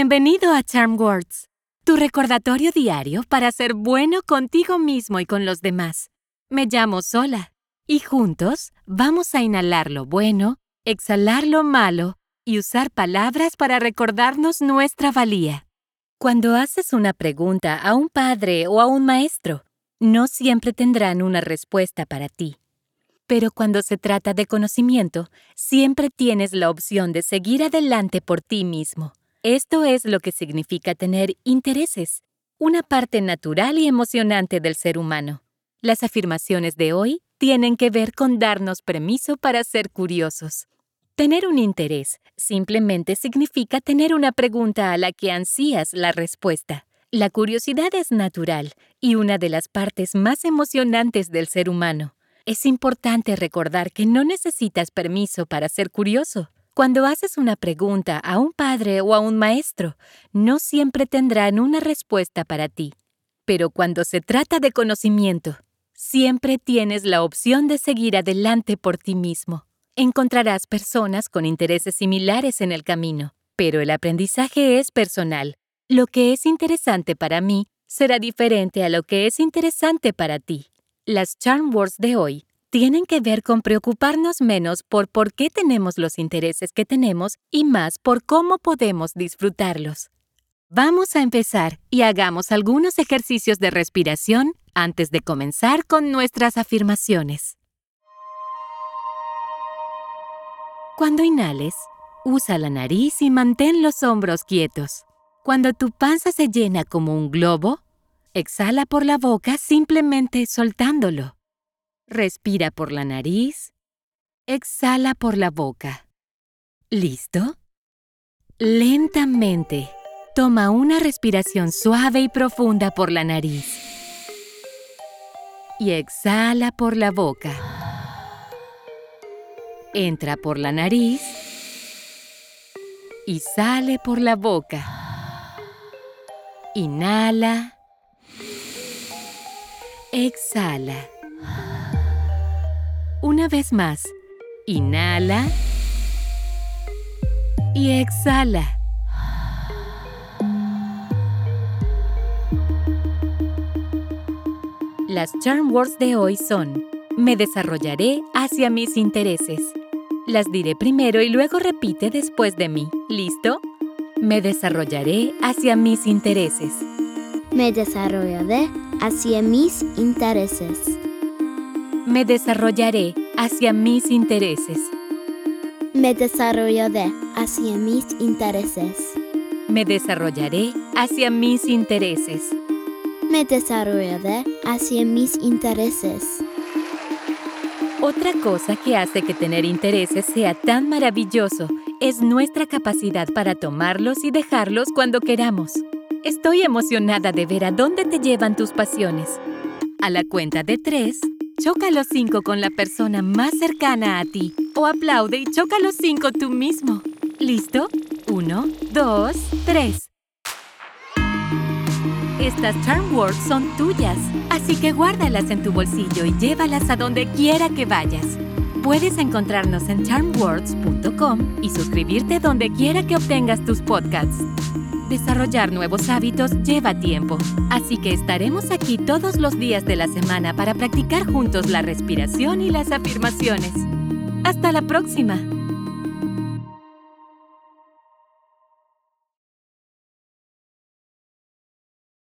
Bienvenido a Charm Words, tu recordatorio diario para ser bueno contigo mismo y con los demás. Me llamo Sola y juntos vamos a inhalar lo bueno, exhalar lo malo y usar palabras para recordarnos nuestra valía. Cuando haces una pregunta a un padre o a un maestro, no siempre tendrán una respuesta para ti. Pero cuando se trata de conocimiento, siempre tienes la opción de seguir adelante por ti mismo. Esto es lo que significa tener intereses, una parte natural y emocionante del ser humano. Las afirmaciones de hoy tienen que ver con darnos permiso para ser curiosos. Tener un interés simplemente significa tener una pregunta a la que ansías la respuesta. La curiosidad es natural y una de las partes más emocionantes del ser humano. Es importante recordar que no necesitas permiso para ser curioso. Cuando haces una pregunta a un padre o a un maestro, no siempre tendrán una respuesta para ti. Pero cuando se trata de conocimiento, siempre tienes la opción de seguir adelante por ti mismo. Encontrarás personas con intereses similares en el camino, pero el aprendizaje es personal. Lo que es interesante para mí será diferente a lo que es interesante para ti. Las charm words de hoy tienen que ver con preocuparnos menos por por qué tenemos los intereses que tenemos y más por cómo podemos disfrutarlos. Vamos a empezar y hagamos algunos ejercicios de respiración antes de comenzar con nuestras afirmaciones. Cuando inhales, usa la nariz y mantén los hombros quietos. Cuando tu panza se llena como un globo, exhala por la boca simplemente soltándolo. Respira por la nariz. Exhala por la boca. ¿Listo? Lentamente, toma una respiración suave y profunda por la nariz. Y exhala por la boca. Entra por la nariz y sale por la boca. Inhala. Exhala. Una vez más, inhala y exhala. Las charm words de hoy son, me desarrollaré hacia mis intereses. Las diré primero y luego repite después de mí. ¿Listo? Me desarrollaré hacia mis intereses. Me desarrollaré hacia mis intereses me desarrollaré hacia mis intereses. Me desarrollaré hacia mis intereses. Me desarrollaré hacia mis intereses. Me desarrollaré hacia mis intereses. Otra cosa que hace que tener intereses sea tan maravilloso es nuestra capacidad para tomarlos y dejarlos cuando queramos. Estoy emocionada de ver a dónde te llevan tus pasiones. A la cuenta de tres, Choca los cinco con la persona más cercana a ti o aplaude y choca los cinco tú mismo. ¿Listo? Uno, dos, tres. Estas charm words son tuyas, así que guárdalas en tu bolsillo y llévalas a donde quiera que vayas. Puedes encontrarnos en charmwords.com y suscribirte donde quiera que obtengas tus podcasts. Desarrollar nuevos hábitos lleva tiempo, así que estaremos aquí todos los días de la semana para practicar juntos la respiración y las afirmaciones. Hasta la próxima.